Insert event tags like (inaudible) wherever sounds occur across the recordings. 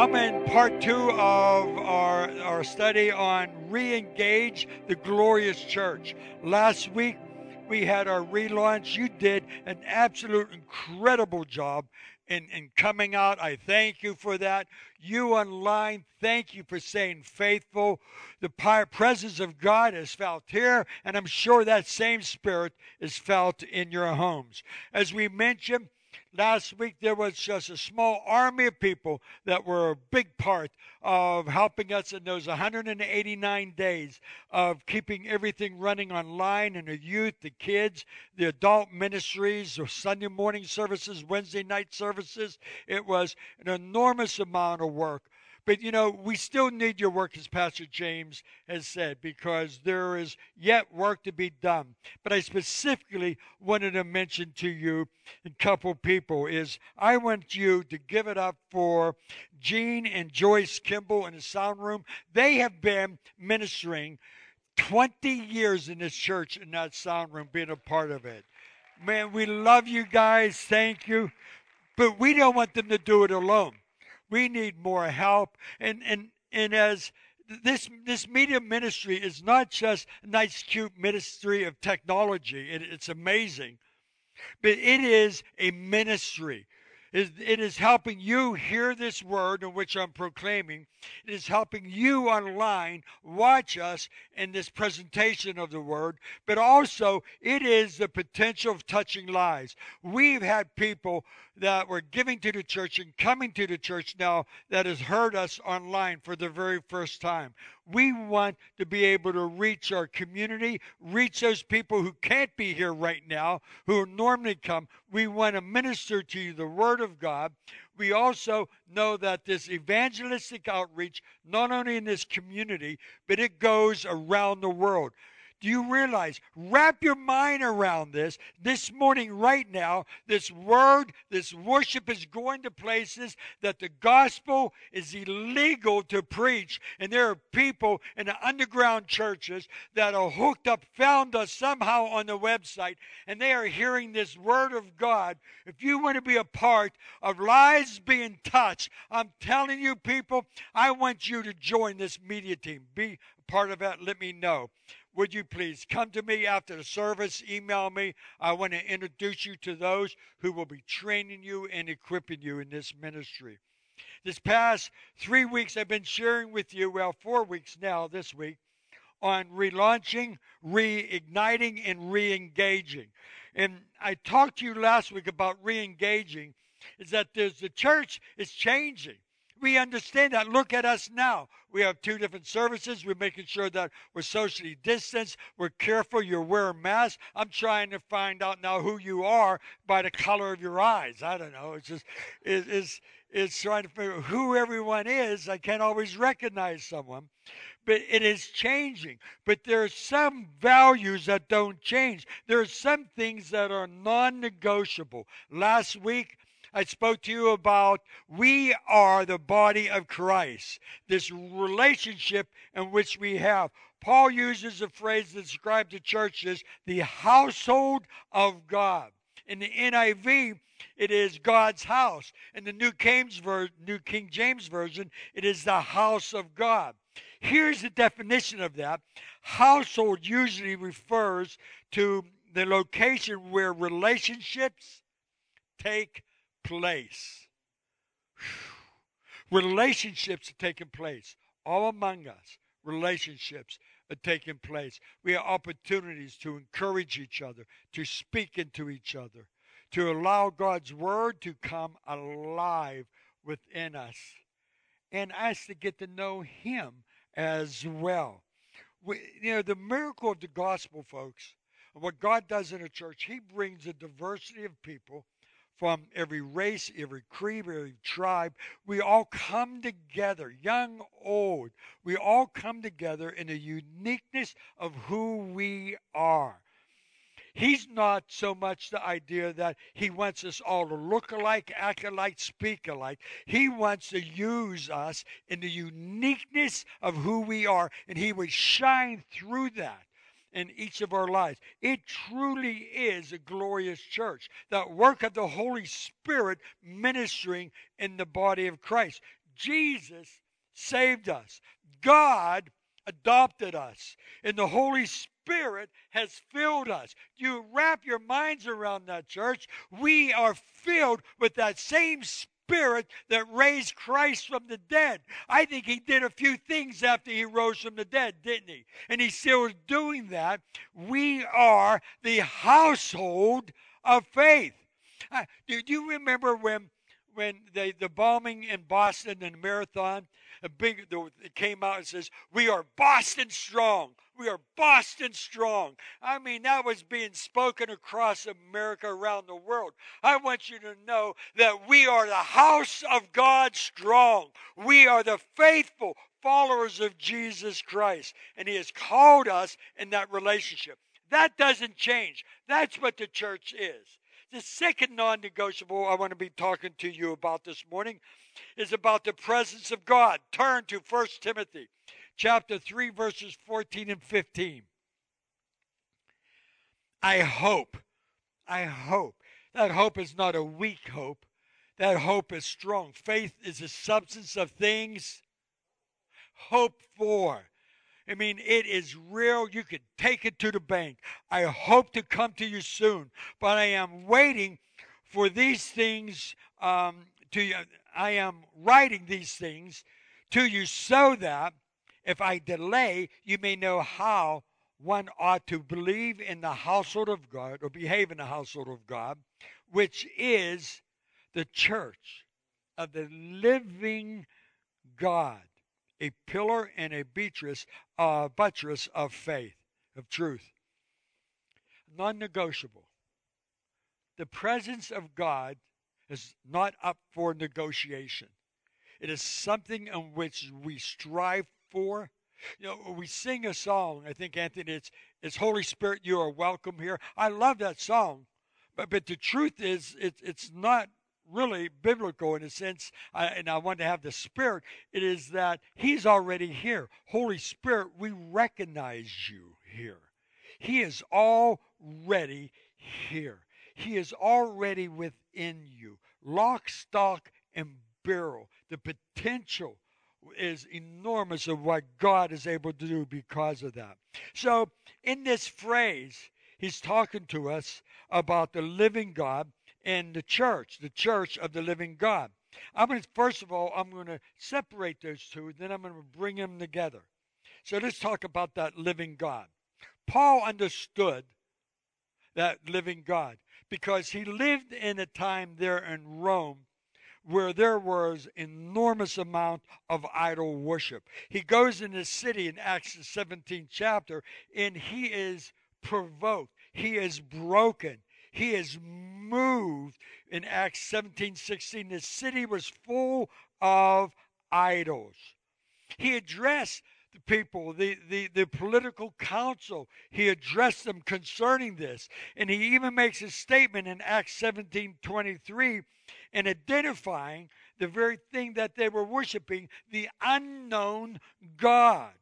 I'm in part two of our, our study on re engage the glorious church. Last week, we had our relaunch. You did an absolute incredible job in, in coming out. I thank you for that. You online, thank you for staying faithful. The presence of God is felt here, and I'm sure that same spirit is felt in your homes. As we mentioned, Last week, there was just a small army of people that were a big part of helping us in those 189 days of keeping everything running online and the youth, the kids, the adult ministries, the Sunday morning services, Wednesday night services. It was an enormous amount of work. But you know, we still need your work, as Pastor James has said, because there is yet work to be done. But I specifically wanted to mention to you a couple people is I want you to give it up for Gene and Joyce Kimball in the sound room. They have been ministering 20 years in this church in that sound room, being a part of it. Man, we love you guys. Thank you. But we don't want them to do it alone. We need more help. And and and as this this media ministry is not just a nice cute ministry of technology. It, it's amazing. But it is a ministry it is helping you hear this word in which I'm proclaiming. It is helping you online watch us in this presentation of the word, but also it is the potential of touching lives. We've had people that were giving to the church and coming to the church now that has heard us online for the very first time. We want to be able to reach our community, reach those people who can't be here right now, who normally come. We want to minister to you the Word of God. We also know that this evangelistic outreach, not only in this community, but it goes around the world. Do you realize? Wrap your mind around this. This morning, right now, this word, this worship is going to places that the gospel is illegal to preach. And there are people in the underground churches that are hooked up, found us somehow on the website, and they are hearing this word of God. If you want to be a part of lives being touched, I'm telling you, people, I want you to join this media team. Be part of that. Let me know would you please come to me after the service? Email me. I want to introduce you to those who will be training you and equipping you in this ministry. This past three weeks, I've been sharing with you, well, four weeks now this week, on relaunching, reigniting, and re engaging. And I talked to you last week about re engaging, is that there's, the church is changing we understand that. Look at us now. We have two different services. We're making sure that we're socially distanced. We're careful. You're wearing masks. I'm trying to find out now who you are by the color of your eyes. I don't know. It's just it, it's it's trying to figure out who everyone is. I can't always recognize someone, but it is changing. But there are some values that don't change. There are some things that are non-negotiable. Last week I spoke to you about we are the body of Christ, this relationship in which we have. Paul uses a phrase that describes the church as the household of God. In the NIV, it is God's house. In the New King James Version, it is the house of God. Here's the definition of that household usually refers to the location where relationships take place. Relationships are taking place all among us. Relationships are taking place. We have opportunities to encourage each other, to speak into each other, to allow God's word to come alive within us, and us to get to know Him as well. We, you know, the miracle of the gospel, folks, what God does in a church, He brings a diversity of people from every race, every creed, every tribe. We all come together, young, old. We all come together in the uniqueness of who we are. He's not so much the idea that he wants us all to look alike, act alike, speak alike. He wants to use us in the uniqueness of who we are, and he would shine through that in each of our lives. It truly is a glorious church. That work of the Holy Spirit ministering in the body of Christ. Jesus saved us. God adopted us. And the Holy Spirit has filled us. You wrap your minds around that, church. We are filled with that same Spirit that raised Christ from the dead. I think he did a few things after he rose from the dead, didn't he? And he's still is doing that. We are the household of faith. Uh, do you remember when when the, the bombing in Boston and the marathon, a big it came out and says, "We are Boston strong. We are Boston strong." I mean, that was being spoken across America, around the world. I want you to know that we are the house of God strong. We are the faithful followers of Jesus Christ, and He has called us in that relationship. That doesn't change. That's what the church is. The second non negotiable I want to be talking to you about this morning is about the presence of God. Turn to 1 Timothy chapter 3 verses 14 and 15. I hope, I hope. That hope is not a weak hope. That hope is strong. Faith is the substance of things hoped for. I mean, it is real. You can take it to the bank. I hope to come to you soon, but I am waiting for these things um, to you. I am writing these things to you so that if I delay, you may know how one ought to believe in the household of God or behave in the household of God, which is the church of the living God a pillar and a buttress, uh, buttress of faith, of truth. Non negotiable. The presence of God is not up for negotiation. It is something in which we strive for. You know, we sing a song. I think Anthony, it's it's Holy Spirit, you are welcome here. I love that song, but but the truth is, it's it's not really biblical in a sense, uh, and I want to have the Spirit, it is that He's already here. Holy Spirit, we recognize you here. He is already here. He is already within you. Lock, stock, and barrel. The potential is enormous of what God is able to do because of that. So, in this phrase, he's talking to us about the living God and the church, the church of the living God. I'm going to, first of all, I'm going to separate those two, then I'm going to bring them together. So let's talk about that living God. Paul understood that living God because he lived in a time there in Rome where there was enormous amount of idol worship. He goes in the city in Acts the 17th chapter and he is provoked. He is broken. He is moved in Acts 17 16. The city was full of idols. He addressed the people, the, the, the political council. He addressed them concerning this. And he even makes a statement in Acts 17 23 in identifying the very thing that they were worshiping the unknown God.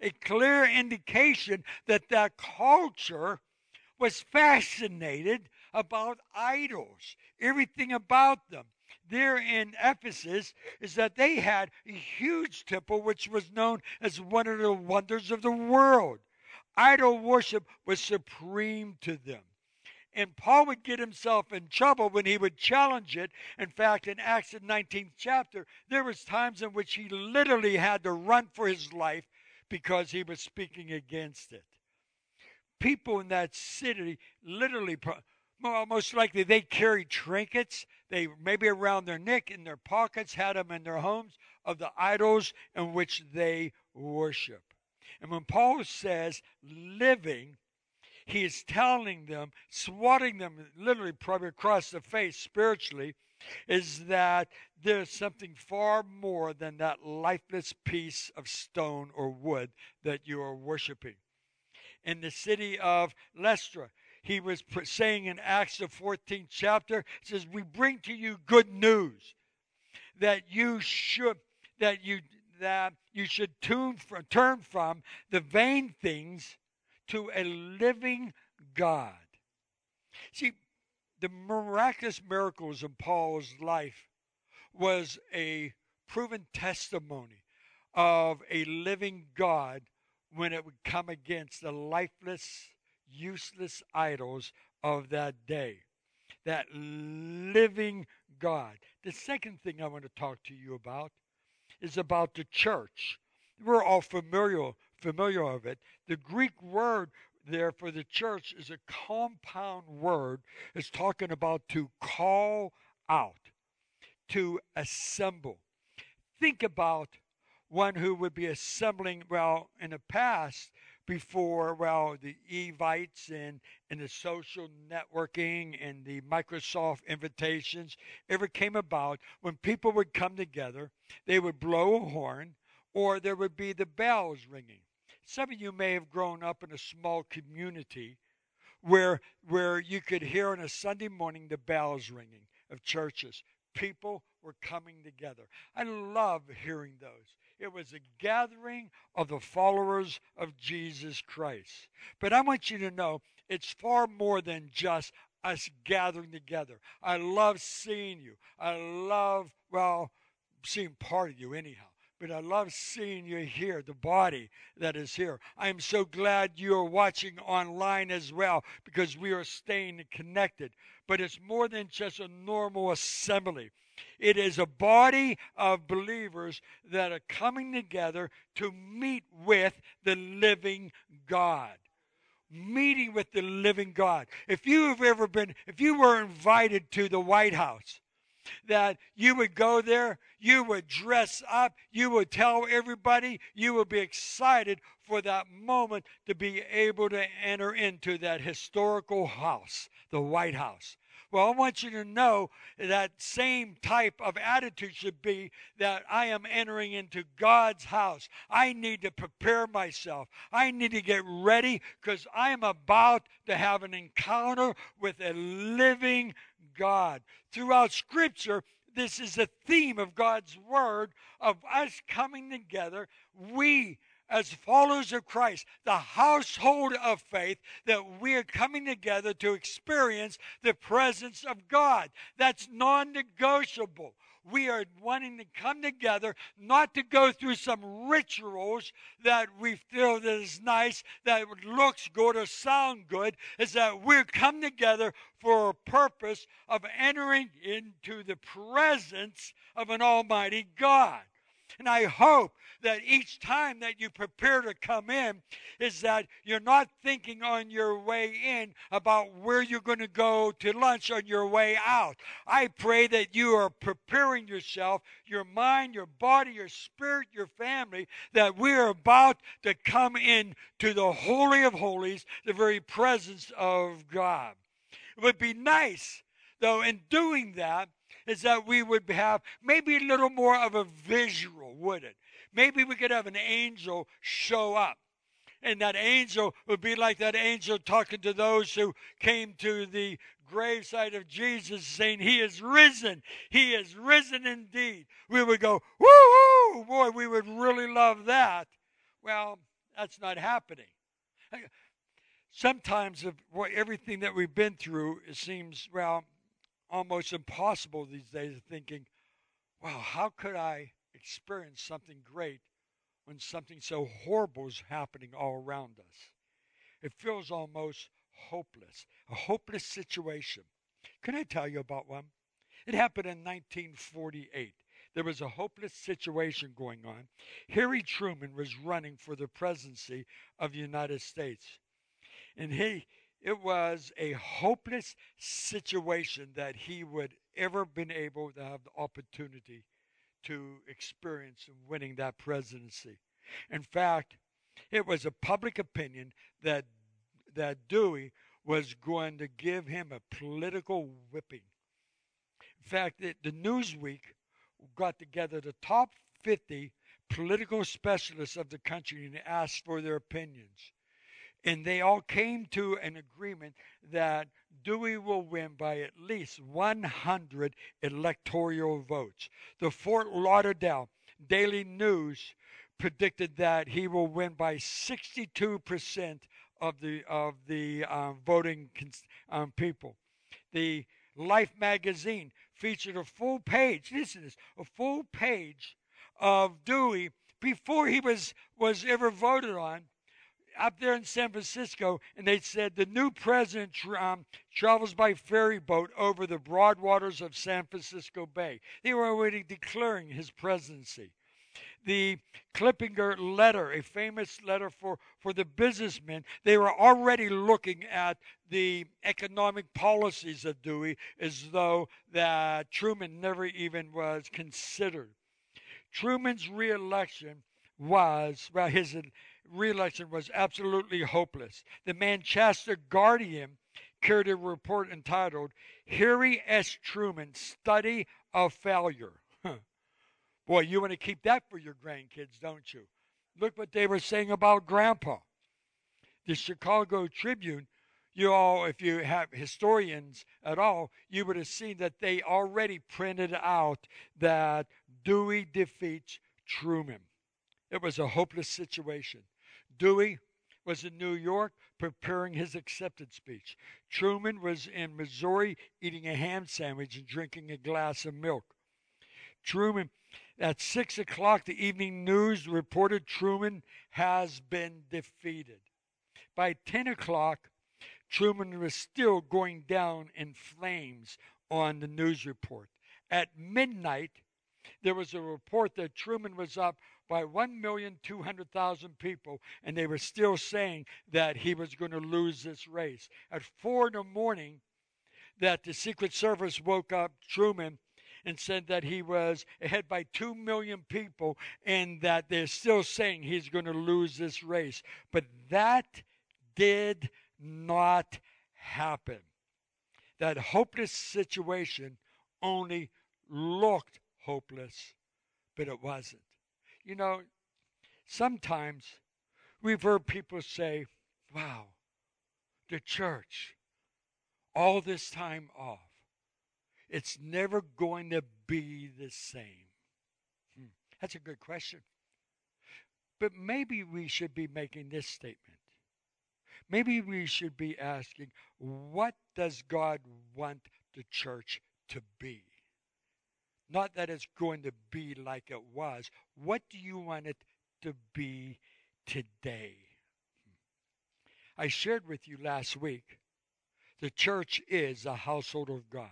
A clear indication that that culture was fascinated about idols, everything about them. There in Ephesus is that they had a huge temple which was known as one of the wonders of the world. Idol worship was supreme to them. And Paul would get himself in trouble when he would challenge it. In fact, in Acts the 19th chapter, there was times in which he literally had to run for his life because he was speaking against it. People in that city literally most likely they carried trinkets. They maybe around their neck in their pockets had them in their homes of the idols in which they worship. And when paul says living he is telling them swatting them literally probably across the face spiritually is that there's something far more than that lifeless piece of stone or wood that you are worshiping in the city of Lystra. He was saying in Acts the 14th chapter, says, "We bring to you good news that you should that you that you should tune from, turn from the vain things to a living God." See, the miraculous miracles in Paul's life was a proven testimony of a living God when it would come against the lifeless, useless idols of that day. That living God. The second thing I want to talk to you about is about the church. We're all familiar familiar of it. The Greek word there for the church is a compound word. It's talking about to call out, to assemble. Think about one who would be assembling, well, in the past, before, well, the Evites and, and the social networking and the Microsoft invitations ever came about, when people would come together, they would blow a horn or there would be the bells ringing. Some of you may have grown up in a small community where, where you could hear on a Sunday morning the bells ringing of churches. People were coming together. I love hearing those. It was a gathering of the followers of Jesus Christ. But I want you to know it's far more than just us gathering together. I love seeing you. I love, well, seeing part of you anyhow but I love seeing you here, the body that is here. I am so glad you are watching online as well because we are staying connected. But it's more than just a normal assembly. It is a body of believers that are coming together to meet with the living God. Meeting with the living God. If you have ever been, if you were invited to the White House, that you would go there, you would dress up, you would tell everybody, you would be excited for that moment to be able to enter into that historical house, the White House. Well, I want you to know that same type of attitude should be that I am entering into God's house. I need to prepare myself. I need to get ready because I am about to have an encounter with a living God. Throughout Scripture, this is a theme of God's Word of us coming together. We, as followers of Christ, the household of faith, that we are coming together to experience the presence of God. That's non negotiable we are wanting to come together, not to go through some rituals that we feel that is nice, that looks good or sound good, is that we're come together for a purpose of entering into the presence of an almighty God. And I hope that each time that you prepare to come in is that you're not thinking on your way in about where you're going to go to lunch on your way out. I pray that you are preparing yourself, your mind, your body, your spirit, your family, that we are about to come in to the Holy of Holies, the very presence of God. It would be nice, though, in doing that, is that we would have maybe a little more of a visual, would it? Maybe we could have an angel show up. And that angel would be like that angel talking to those who came to the graveside of Jesus saying, He is risen. He is risen indeed. We would go, woo Boy, we would really love that. Well, that's not happening. Sometimes, everything that we've been through, it seems, well, almost impossible these days of thinking, wow, how could I experience something great when something so horrible is happening all around us? It feels almost hopeless, a hopeless situation. Can I tell you about one? It happened in 1948. There was a hopeless situation going on. Harry Truman was running for the presidency of the United States. And he it was a hopeless situation that he would ever been able to have the opportunity to experience in winning that presidency. In fact, it was a public opinion that that Dewey was going to give him a political whipping. In fact, it, the Newsweek got together the top 50 political specialists of the country and asked for their opinions. And they all came to an agreement that Dewey will win by at least 100 electoral votes. The Fort Lauderdale Daily News predicted that he will win by 62% of the of the um, voting um, people. The Life magazine featured a full page. Listen to this: a full page of Dewey before he was, was ever voted on up there in San Francisco, and they said the new president um, travels by ferry boat over the broad waters of San Francisco Bay. They were already declaring his presidency. The Kiplinger letter, a famous letter for, for the businessmen, they were already looking at the economic policies of Dewey as though that Truman never even was considered. Truman's reelection was, well, his reelection was absolutely hopeless. The Manchester Guardian carried a report entitled Harry S. Truman Study of Failure. Boy, you want to keep that for your grandkids, don't you? Look what they were saying about Grandpa. The Chicago Tribune, you all, if you have historians at all, you would have seen that they already printed out that Dewey defeats Truman. It was a hopeless situation. Dewey was in New York preparing his acceptance speech. Truman was in Missouri eating a ham sandwich and drinking a glass of milk. Truman, at 6 o'clock, the evening news reported Truman has been defeated. By 10 o'clock, Truman was still going down in flames on the news report. At midnight, there was a report that Truman was up by 1,200,000 people, and they were still saying that he was going to lose this race. At 4 in the morning, that the Secret Service woke up Truman and said that he was ahead by 2 million people and that they're still saying he's going to lose this race. But that did not happen. That hopeless situation only looked hopeless, but it wasn't. You know, sometimes we've heard people say, wow, the church, all this time off, it's never going to be the same. Hmm. That's a good question. But maybe we should be making this statement. Maybe we should be asking, what does God want the church to be? Not that it's going to be like it was. What do you want it to be today? Hmm. I shared with you last week the church is a household of God.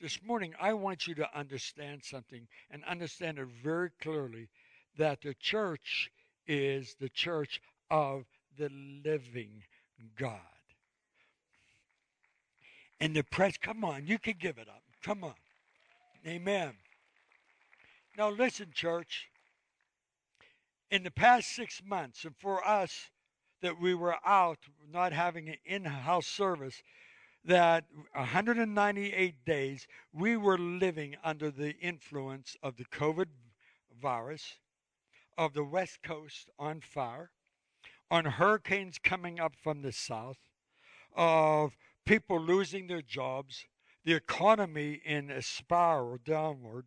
This morning, I want you to understand something and understand it very clearly that the church is the church of the living God. And the press, come on, you can give it up. Come on. Amen. Now, listen, church. In the past six months, and for us that we were out not having an in house service, that 198 days we were living under the influence of the COVID virus, of the West Coast on fire, on hurricanes coming up from the south, of people losing their jobs, the economy in a spiral downward,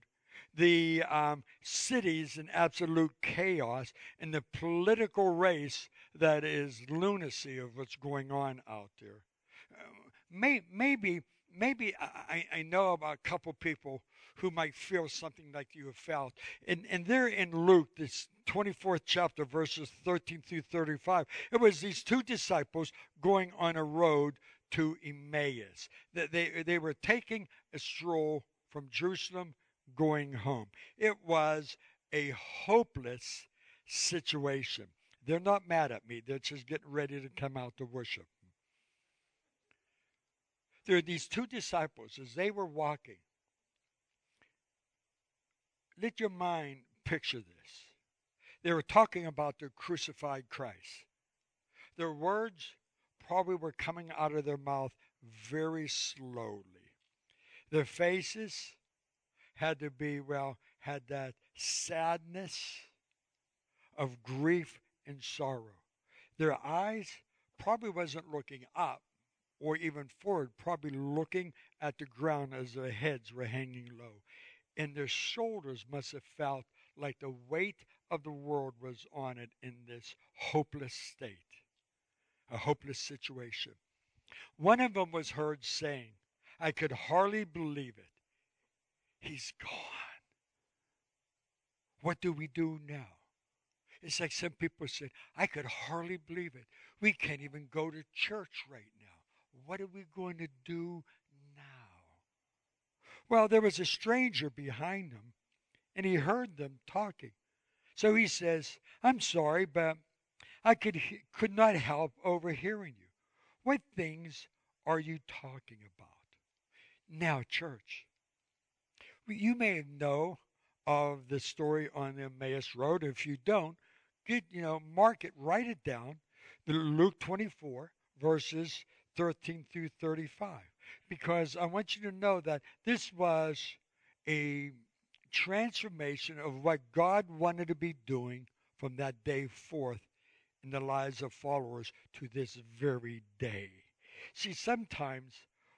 the um, cities in absolute chaos, and the political race that is lunacy of what's going on out there. Uh, may, maybe, maybe I, I know about a couple people who might feel something like you have felt. And, and there in Luke, this 24th chapter, verses 13 through 35, it was these two disciples going on a road to Emmaus. They, they were taking a stroll from Jerusalem going home. It was a hopeless situation. They're not mad at me, they're just getting ready to come out to worship. There are these two disciples as they were walking. Let your mind picture this. They were talking about the crucified Christ. Their words probably were coming out of their mouth very slowly. Their faces had to be, well, had that sadness of grief and sorrow. Their eyes probably wasn't looking up or even forward, probably looking at the ground as their heads were hanging low. And their shoulders must have felt like the weight of the world was on it in this hopeless state a hopeless situation. One of them was heard saying, I could hardly believe it. He's gone. What do we do now? It's like some people said, I could hardly believe it. We can't even go to church right now. What are we going to do now? Well, there was a stranger behind them, and he heard them talking. So he says, I'm sorry, but I could, could not help overhearing you. What things are you talking about? Now, church, you may know of the story on the Emmaus Road. If you don't, get, you know, mark it, write it down. Luke 24, verses 13 through 35. Because I want you to know that this was a transformation of what God wanted to be doing from that day forth in the lives of followers to this very day. See, sometimes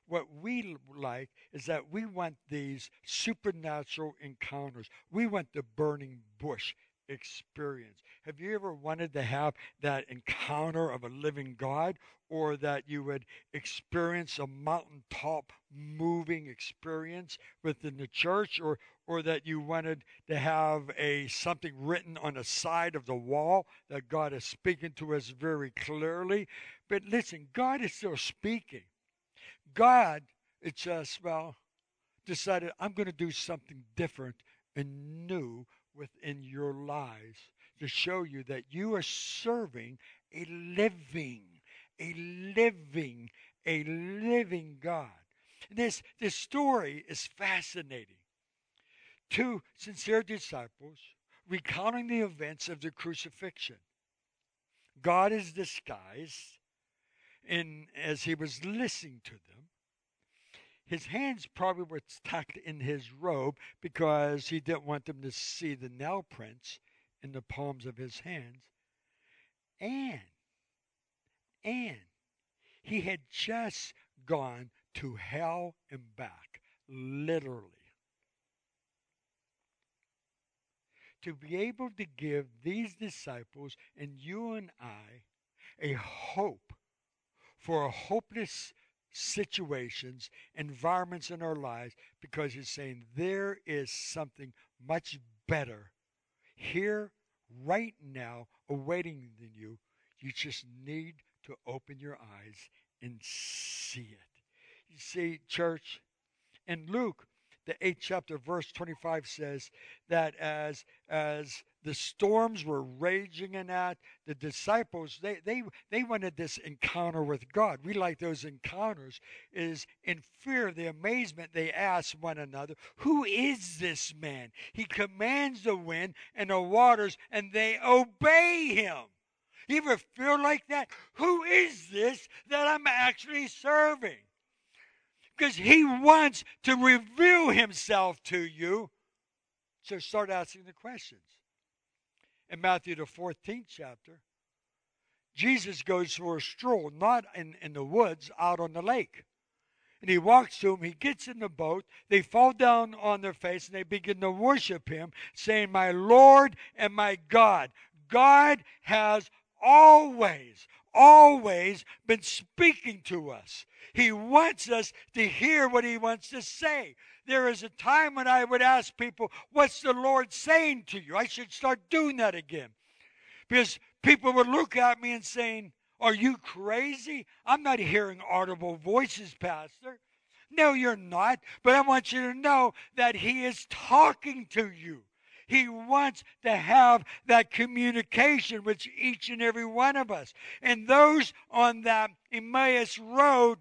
what we like is that we want these supernatural encounters. We want the burning bush experience. Have you ever wanted to have that encounter of a living God or that you would experience a mountaintop moving experience within the church or or that you wanted to have a something written on the side of the wall that God is speaking to us very clearly. But listen, God is still speaking. God, it's just, well, decided I'm going to do something different and new within your lives to show you that you are serving a living, a living, a living God. This, this story is fascinating. Two sincere disciples recounting the events of the crucifixion. God is disguised in as he was listening to them his hands probably were tucked in his robe because he didn't want them to see the nail prints in the palms of his hands. And, and he had just gone to hell and back, literally. To be able to give these disciples and you and I a hope for a hopeless situations, environments in our lives because he's saying there is something much better here, right now, awaiting than you. You just need to open your eyes and see it. You see, church, in Luke, the eighth chapter, verse 25 says that as as the storms were raging in that the disciples they they they wanted this encounter with god. We like those encounters is in fear of the amazement they asked one another who is this man? He commands the wind and the waters and they obey him. You ever feel like that? Who is this that i'm actually serving because he wants to reveal himself to you so start asking the questions in Matthew, the 14th chapter, Jesus goes for a stroll, not in, in the woods, out on the lake. And he walks to him, he gets in the boat, they fall down on their face, and they begin to worship him, saying, My Lord and my God. God has always, always been speaking to us. He wants us to hear what he wants to say. There is a time when I would ask people, What's the Lord saying to you? I should start doing that again. Because people would look at me and saying, Are you crazy? I'm not hearing audible voices, Pastor. No, you're not. But I want you to know that He is talking to you. He wants to have that communication with each and every one of us. And those on that Emmaus road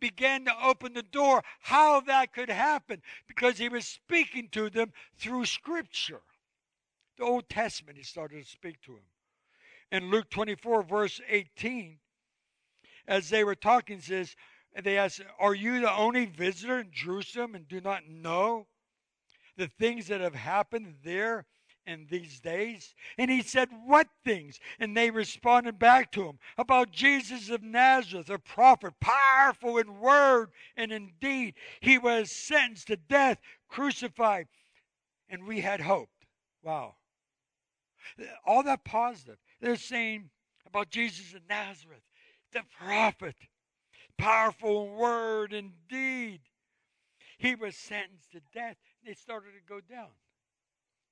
began to open the door how that could happen because he was speaking to them through Scripture. The Old Testament, he started to speak to him. In Luke 24, verse 18, as they were talking, says, they asked, Are you the only visitor in Jerusalem and do not know the things that have happened there in these days? And he said, What things? And they responded back to him about Jesus of Nazareth, a prophet, powerful in word and in deed. He was sentenced to death, crucified, and we had hoped. Wow. All that positive. They're saying about Jesus of Nazareth, the prophet, powerful in word and deed. He was sentenced to death. They started to go down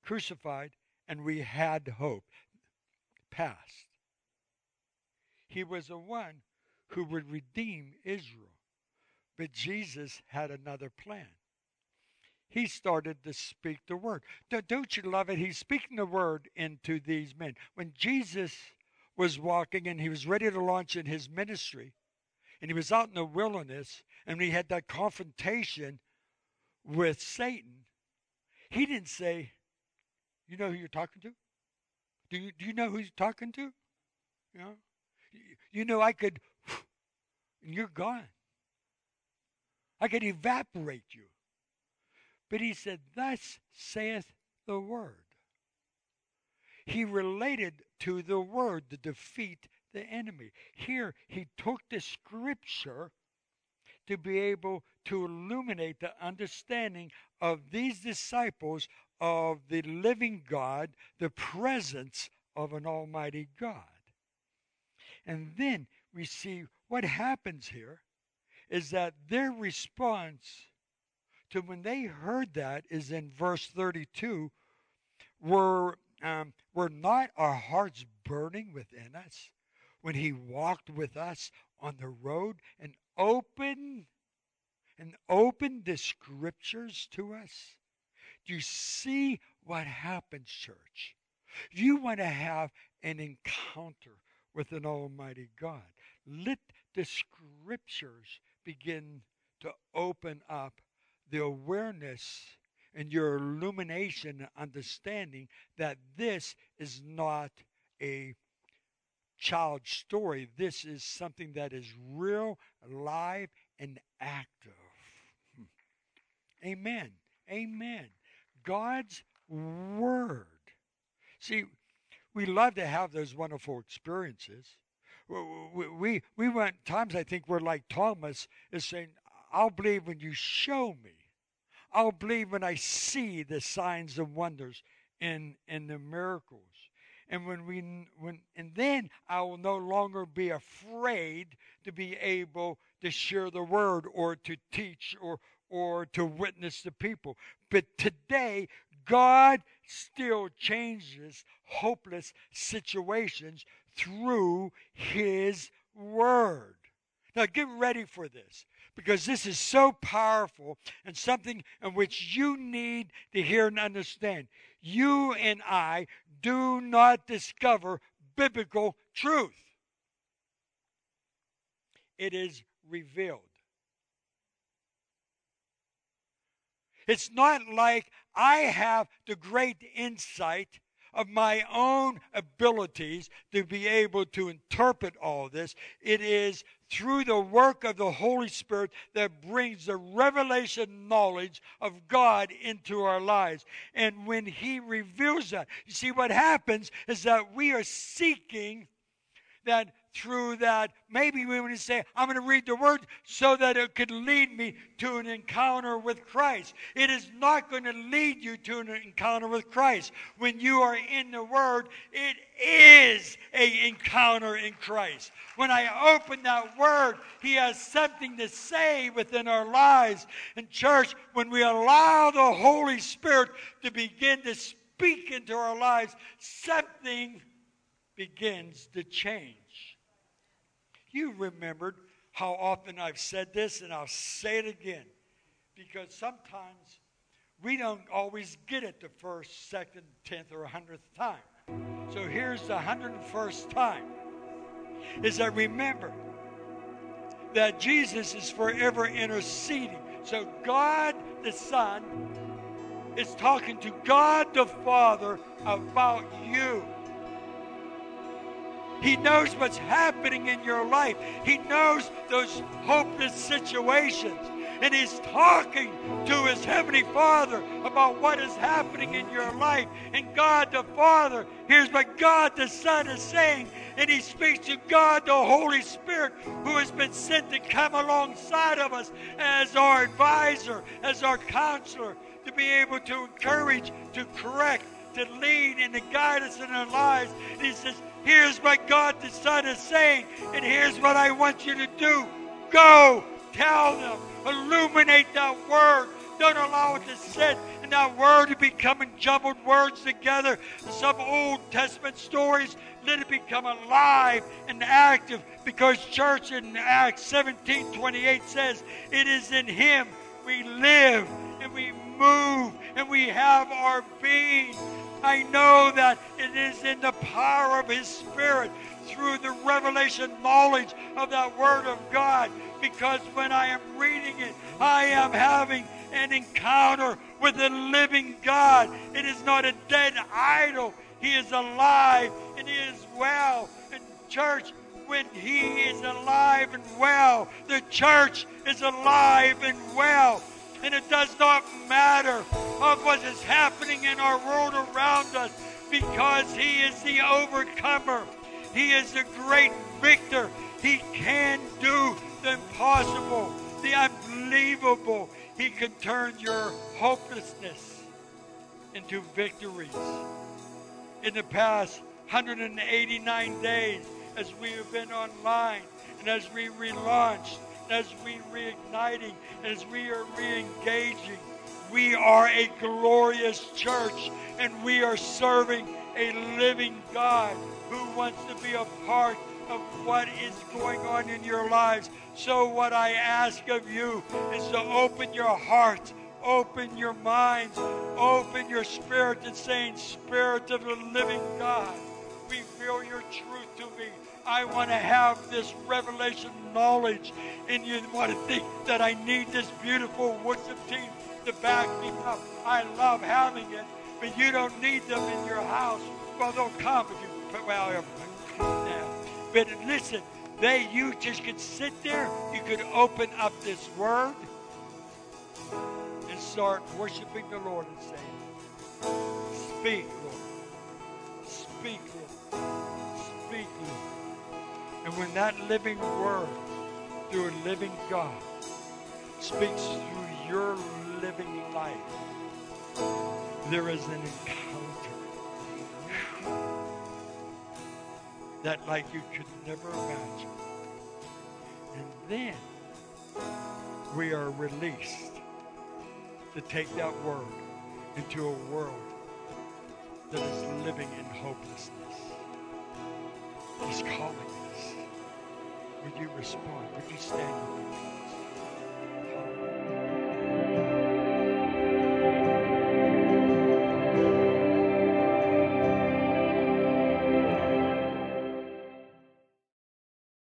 crucified, and we had hope. Past. He was the one who would redeem Israel. But Jesus had another plan. He started to speak the word. Don't you love it? He's speaking the word into these men. When Jesus was walking and he was ready to launch in his ministry, and he was out in the wilderness, and he had that confrontation with Satan, he didn't say, You know who you're talking to? Do you, do you know who he's talking to? You know, you know I could, (sighs) and you're gone. I could evaporate you. But he said, Thus saith the word. He related to the word to defeat the enemy. Here, he took the scripture to be able to illuminate the understanding of these disciples of the living God, the presence of an almighty God. And then we see what happens here is that their response to when they heard that is in verse 32 were um, were not our hearts burning within us when he walked with us on the road and opened and opened the scriptures to us do you see what happens church you want to have an encounter with an almighty god let the scriptures begin to open up the awareness and your illumination and understanding that this is not a child story. This is something that is real, alive, and active. Amen. Amen. God's Word. See, we love to have those wonderful experiences. We, we, we went times, I think, we're like Thomas is saying, I'll believe when you show me. I'll believe when I see the signs and wonders in in the miracles. And when we when and then I will no longer be afraid to be able to share the word or to teach or or to witness to people. But today God still changes hopeless situations through his word. Now get ready for this because this is so powerful and something in which you need to hear and understand. You and I do not discover biblical truth, it is revealed. It's not like I have the great insight of my own abilities to be able to interpret all this. It is through the work of the Holy Spirit that brings the revelation knowledge of God into our lives. And when He reveals that, you see, what happens is that we are seeking that through that. Maybe we want to say, I'm going to read the word so that it could lead me to an encounter with Christ. It is not going to lead you to an encounter with Christ. When you are in the word, it is an encounter in Christ. When I open that word, he has something to say within our lives. In church, when we allow the Holy Spirit to begin to speak into our lives, something begins to change. You remembered how often I've said this, and I'll say it again because sometimes we don't always get it the first, second, tenth, or hundredth time. So here's the hundred and first time is that remember that Jesus is forever interceding. So God the Son is talking to God the Father about you. He knows what's happening in your life. He knows those hopeless situations. And He's talking to His Heavenly Father about what is happening in your life. And God the Father hears what God the Son is saying. And He speaks to God the Holy Spirit, who has been sent to come alongside of us as our advisor, as our counselor, to be able to encourage, to correct, to lead, and to guide us in our lives. And He says, Here's what God the Son is saying, and here's what I want you to do. Go, tell them, illuminate that word. Don't allow it to sit And that word becoming jumbled words together. Some Old Testament stories, let it become alive and active because church in Acts 17 28 says, It is in Him we live and we move and we have our being. I know that it is in the power of His Spirit through the revelation knowledge of that Word of God because when I am reading it, I am having an encounter with the living God. It is not a dead idol. He is alive and He is well. And church, when He is alive and well, the church is alive and well. And it does not matter of what is happening in our world around us because He is the overcomer. He is the great victor. He can do the impossible, the unbelievable. He can turn your hopelessness into victories. In the past 189 days, as we have been online, and as we relaunched, as we reigniting, as we are re-engaging, we are a glorious church, and we are serving a living God who wants to be a part of what is going on in your lives. So, what I ask of you is to open your heart, open your minds, open your spirit and saying, Spirit of the living God, reveal your truth. I want to have this revelation knowledge, and you want to think that I need this beautiful worship team to back me up. I love having it, but you don't need them in your house. Well, they'll come if you, well. But listen, they you just could sit there, you could open up this word and start worshiping the Lord and saying, Speak, Lord. Speak, Lord. And when that living word through a living God speaks through your living life, there is an encounter that like you could never imagine. And then we are released to take that word into a world that is living in hopelessness. He's calling. Would you respond? Would you stand with me?